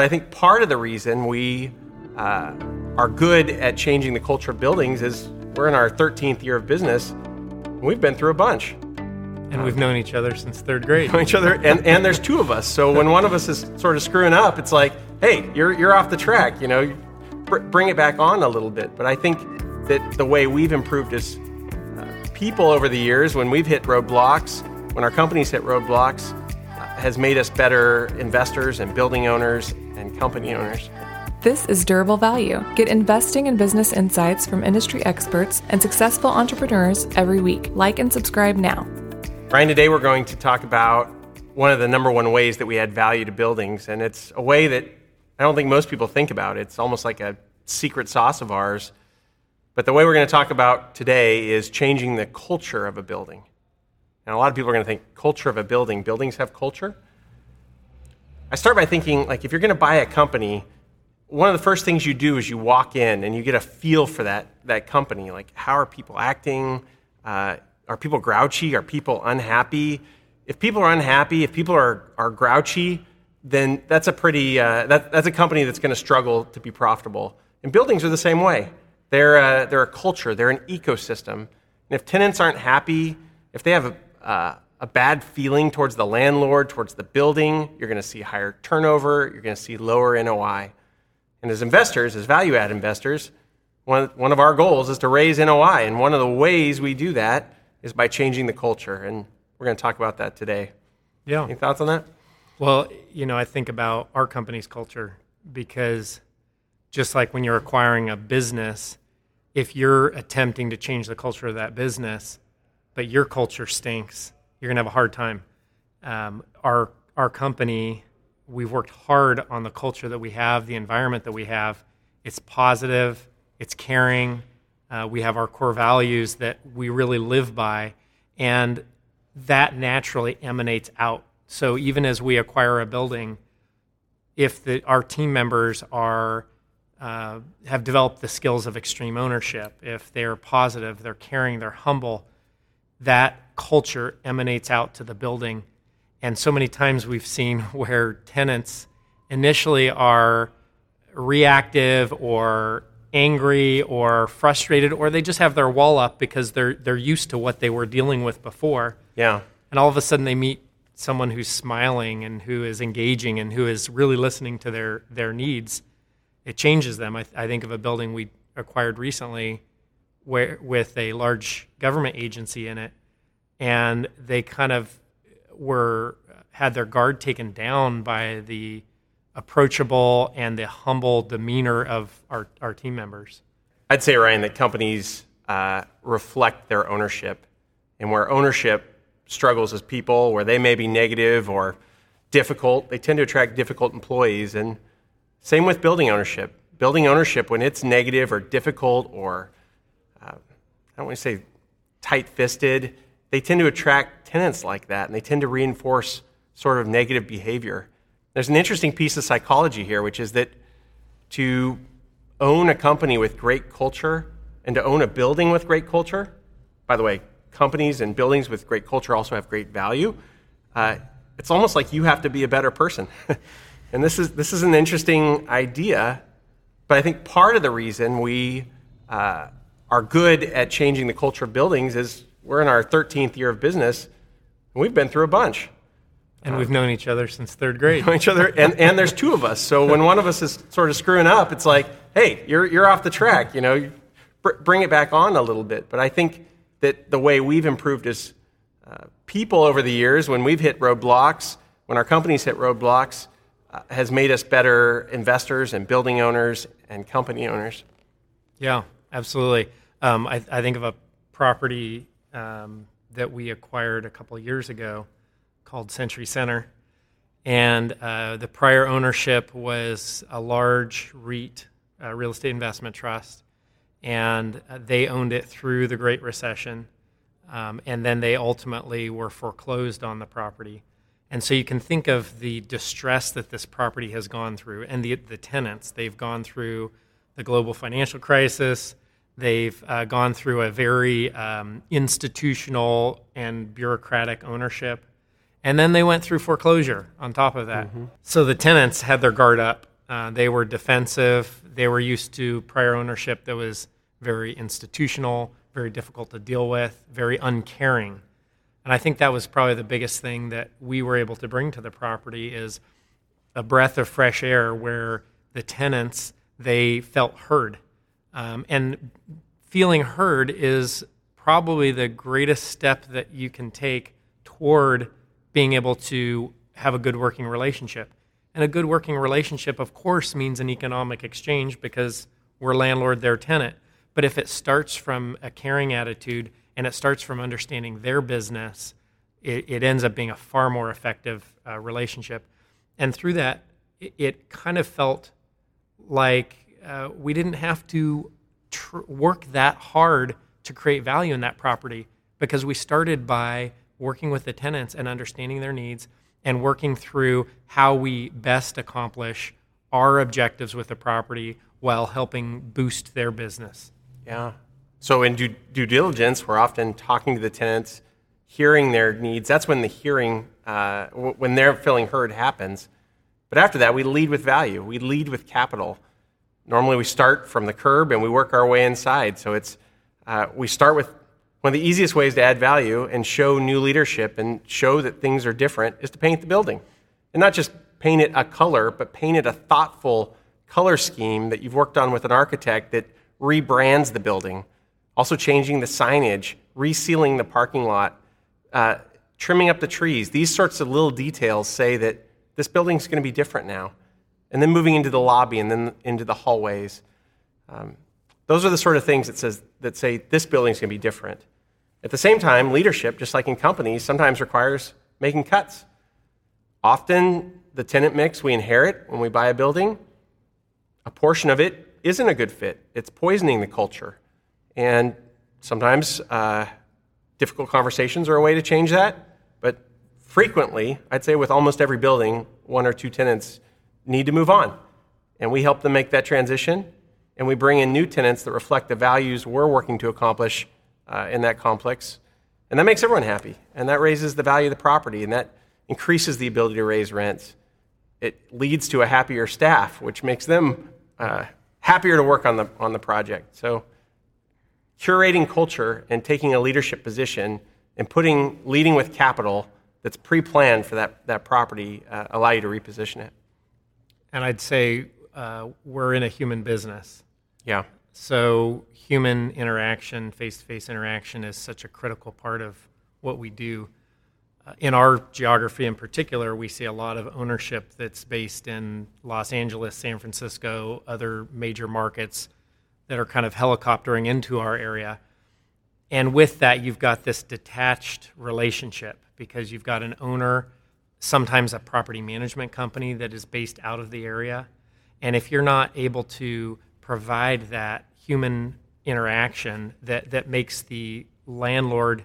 But I think part of the reason we uh, are good at changing the culture of buildings is we're in our 13th year of business. And we've been through a bunch. And we've known each other since third grade. Each other, and, and there's two of us. So when one of us is sort of screwing up, it's like, hey, you're, you're off the track. You know, br- bring it back on a little bit. But I think that the way we've improved as uh, people over the years, when we've hit roadblocks, when our companies hit roadblocks, uh, has made us better investors and building owners and company owners. This is Durable Value. Get investing and business insights from industry experts and successful entrepreneurs every week. Like and subscribe now. Ryan, today we're going to talk about one of the number one ways that we add value to buildings, and it's a way that I don't think most people think about. It's almost like a secret sauce of ours. But the way we're going to talk about today is changing the culture of a building. And a lot of people are going to think culture of a building. Buildings have culture. I start by thinking like if you're going to buy a company, one of the first things you do is you walk in and you get a feel for that that company. Like how are people acting? Uh, are people grouchy? Are people unhappy? If people are unhappy, if people are, are grouchy, then that's a pretty uh, that, that's a company that's going to struggle to be profitable. And buildings are the same way. They're a, they're a culture. They're an ecosystem. And if tenants aren't happy, if they have a, uh, a bad feeling towards the landlord, towards the building, you're going to see higher turnover. You're going to see lower NOI. And as investors, as value add investors, one, one of our goals is to raise NOI. And one of the ways we do that is by changing the culture. And we're going to talk about that today. Yeah. Any thoughts on that? Well, you know, I think about our company's culture because just like when you're acquiring a business, if you're attempting to change the culture of that business, but your culture stinks, you're going to have a hard time. Um, our, our company, we've worked hard on the culture that we have, the environment that we have. It's positive, it's caring. Uh, we have our core values that we really live by, and that naturally emanates out. So even as we acquire a building, if the, our team members are uh, have developed the skills of extreme ownership, if they're positive, they're caring, they're humble, that culture emanates out to the building. And so many times we've seen where tenants initially are reactive or angry or frustrated, or they just have their wall up because they're they're used to what they were dealing with before. Yeah. And all of a sudden they meet someone who's smiling and who is engaging and who is really listening to their their needs. It changes them. I, I think of a building we acquired recently where with a large government agency in it, and they kind of were had their guard taken down by the approachable and the humble demeanor of our, our team members. I'd say, Ryan, that companies uh, reflect their ownership, and where ownership struggles as people, where they may be negative or difficult, they tend to attract difficult employees. And same with building ownership. Building ownership, when it's negative or difficult or, don't want to say tight fisted, they tend to attract tenants like that, and they tend to reinforce sort of negative behavior. There's an interesting piece of psychology here, which is that to own a company with great culture and to own a building with great culture, by the way, companies and buildings with great culture also have great value. Uh, it's almost like you have to be a better person. and this is, this is an interesting idea, but I think part of the reason we uh, are good at changing the culture of buildings is we're in our 13th year of business, and we've been through a bunch. And we've known each other since third grade. each other, and, and there's two of us. So when one of us is sort of screwing up, it's like, hey, you're, you're off the track. You know, br- bring it back on a little bit. But I think that the way we've improved as uh, people over the years, when we've hit roadblocks, when our companies hit roadblocks, uh, has made us better investors and building owners and company owners. Yeah, absolutely. Um, I, I, think of a property um, that we acquired a couple years ago called Century Center. And uh, the prior ownership was a large REIT, uh, real estate investment trust, and uh, they owned it through the Great Recession. Um, and then they ultimately were foreclosed on the property. And so you can think of the distress that this property has gone through and the, the tenants. They've gone through the global financial crisis, they've uh, gone through a very um, institutional and bureaucratic ownership. And then they went through foreclosure on top of that. Mm-hmm. So the tenants had their guard up Uh, they were defensive. They were used to prior ownership that was very institutional, very difficult to deal with, very uncaring. And I think that was probably the biggest thing that we were able to bring to the property is a breath of fresh air where the tenants they felt heard. Um, and feeling heard is probably the greatest step that you can take toward being able to have a good working relationship. And a good working relationship, of course, means an economic exchange because we're landlord, they're tenant. But if it starts from a caring attitude and it starts from understanding their business, it, it ends up being a far more effective uh, relationship. And through that, it, it kind of felt like uh, we didn't have to tr- work that hard to create value in that property because we started by working with the tenants and understanding their needs and working through how we best accomplish our objectives with the property while helping boost their business. Yeah. So in due, due diligence, we're often talking to the tenants, hearing their needs. That's when the hearing, uh, when they're feeling heard, happens. But after that, we lead with value. We lead with capital. Normally, we start from the curb and we work our way inside. So it's uh, we start with one of the easiest ways to add value and show new leadership and show that things are different is to paint the building, and not just paint it a color, but paint it a thoughtful color scheme that you've worked on with an architect that rebrands the building. Also, changing the signage, resealing the parking lot, uh, trimming up the trees. These sorts of little details say that this building's going to be different now and then moving into the lobby and then into the hallways. Um, those are the sort of things that, says, that say this building's going to be different. At the same time, leadership, just like in companies, sometimes requires making cuts. Often, the tenant mix we inherit when we buy a building, a portion of it isn't a good fit. It's poisoning the culture. And sometimes uh, difficult conversations are a way to change that. But frequently, I'd say with almost every building, one or two tenants need to move on. And we help them make that transition, and we bring in new tenants that reflect the values we're working to accomplish uh, in that complex. And that makes everyone happy, and that raises the value of the property, and that increases the ability to raise rents. It leads to a happier staff, which makes them uh, happier to work on the, on the project. So, curating culture and taking a leadership position and putting leading with capital that's pre-planned for that, that property uh, allow you to reposition it and I'd say uh, we're in a human business. Yeah. So human interaction, face-to-face interaction, is such a critical part of what we do. Uh, in our geography, in particular, we see a lot of ownership that's based in Los Angeles, San Francisco, other major markets that are kind of helicoptering into our area. And with that, you've got this detached relationship because you've got an owner sometimes a property management company that is based out of the area. And if you're not able to provide that human interaction that, that makes the landlord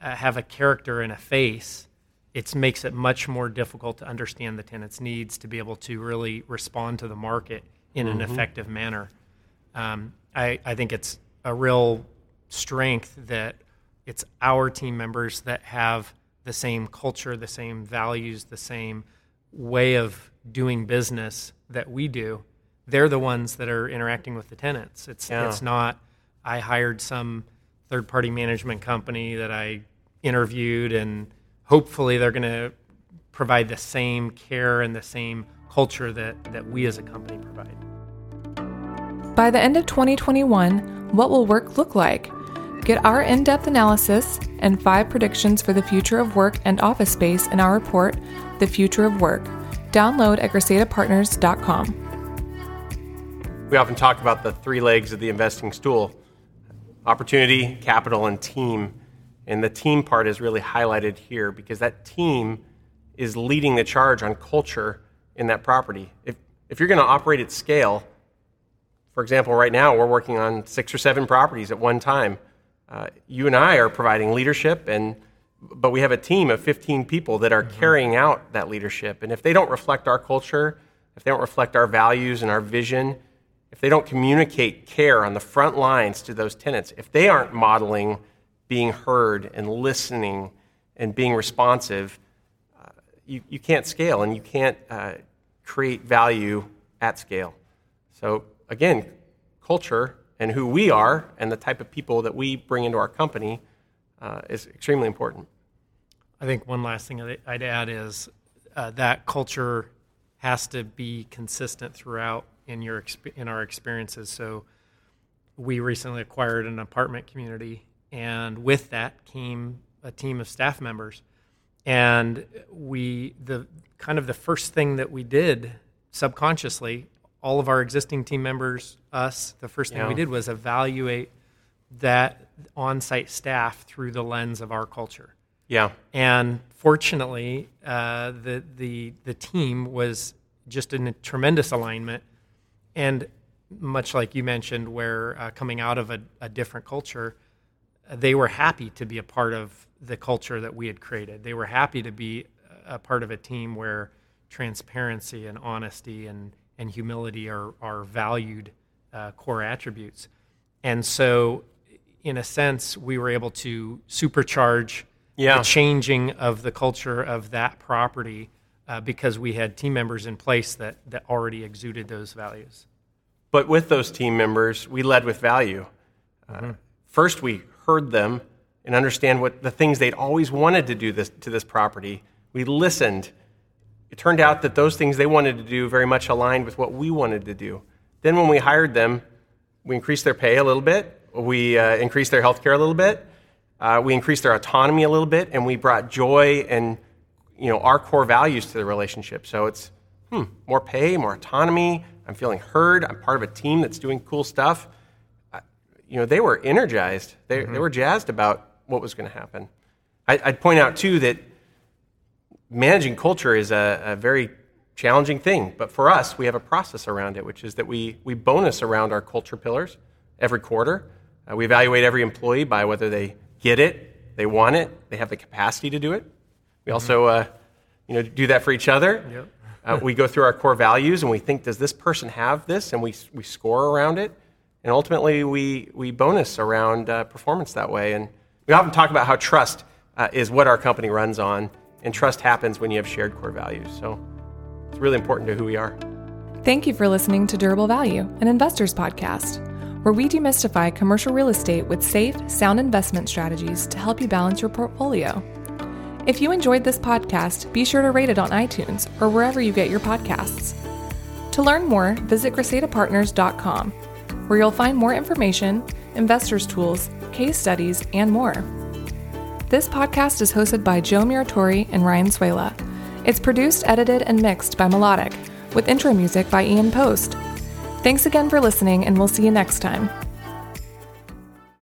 uh, have a character and a face, it makes it much more difficult to understand the tenant's needs to be able to really respond to the market in mm-hmm. an effective manner. Um, I, I think it's a real strength that it's our team members that have the same culture, the same values, the same way of doing business that we do, they're the ones that are interacting with the tenants. It's yeah. it's not I hired some third party management company that I interviewed and hopefully they're going to provide the same care and the same culture that, that we as a company provide. By the end of 2021, what will work look like? Get our in depth analysis and five predictions for the future of work and office space in our report, The Future of Work. Download at GresetaPartners.com. We often talk about the three legs of the investing stool opportunity, capital, and team. And the team part is really highlighted here because that team is leading the charge on culture in that property. If, if you're going to operate at scale, for example, right now we're working on six or seven properties at one time uh, you and I are providing leadership, and but we have a team of 15 people that are mm-hmm. carrying out that leadership. And if they don't reflect our culture, if they don't reflect our values and our vision, if they don't communicate care on the front lines to those tenants, if they aren't modeling being heard and listening and being responsive, uh, you, you can't scale and you can't uh, create value at scale. So, again, culture and who we are and the type of people that we bring into our company uh, is extremely important. I think one last thing I'd add is uh, that culture has to be consistent throughout in your in our experiences. So we recently acquired an apartment community, and with that came a team of staff members. And we the kind of the first thing that we did subconsciously, all of our existing team members, us, the first thing yeah. we did was evaluate that on-site staff through the lens of our culture. Yeah. And fortunately, uh, the the the team was just in a tremendous alignment, and much like you mentioned, where uh, coming out of a, a different culture, they were happy to be a part of the culture that we had created. They were happy to be a part of a team where transparency and honesty and, and humility are, are valued uh, core attributes. And so, in a sense, we were able to supercharge yeah. the changing of the culture of that property uh, because we had team members in place that, that already exuded those values. But with those team members, we led with value. Uh, mm-hmm. First, we heard them and understand what the things they'd always wanted to do this, to this property. We listened. It turned out that those things they wanted to do very much aligned with what we wanted to do. Then, when we hired them, we increased their pay a little bit. We uh, increased their health care a little bit. Uh, we increased their autonomy a little bit, and we brought joy and you know our core values to the relationship. So it's hmm, more pay, more autonomy. I'm feeling heard. I'm part of a team that's doing cool stuff. Uh, you know, they were energized. They, mm-hmm. they were jazzed about what was going to happen. I, would point out too that managing culture is a, a very challenging thing, but for us, we have a process around it, which is that we we bonus around our culture pillars every quarter. Uh, we evaluate every employee by whether they get it, they want it, they have the capacity to do it. We also, uh, you know, do that for each other. Yep. uh, we go through our core values and we think, does this person have this? And we, we score around it. And ultimately, we, we bonus around uh, performance that way. And we often talk about how trust uh, is what our company runs on. And trust happens when you have shared core values. So it's really important to who we are. Thank you for listening to Durable Value, an investors podcast where we demystify commercial real estate with safe, sound investment strategies to help you balance your portfolio. If you enjoyed this podcast, be sure to rate it on iTunes or wherever you get your podcasts. To learn more, visit GresetaPartners.com, where you'll find more information, investors' tools, case studies, and more. This podcast is hosted by Joe Muratori and Ryan Suela. It's produced, edited, and mixed by Melodic, with intro music by Ian Post. Thanks again for listening, and we'll see you next time.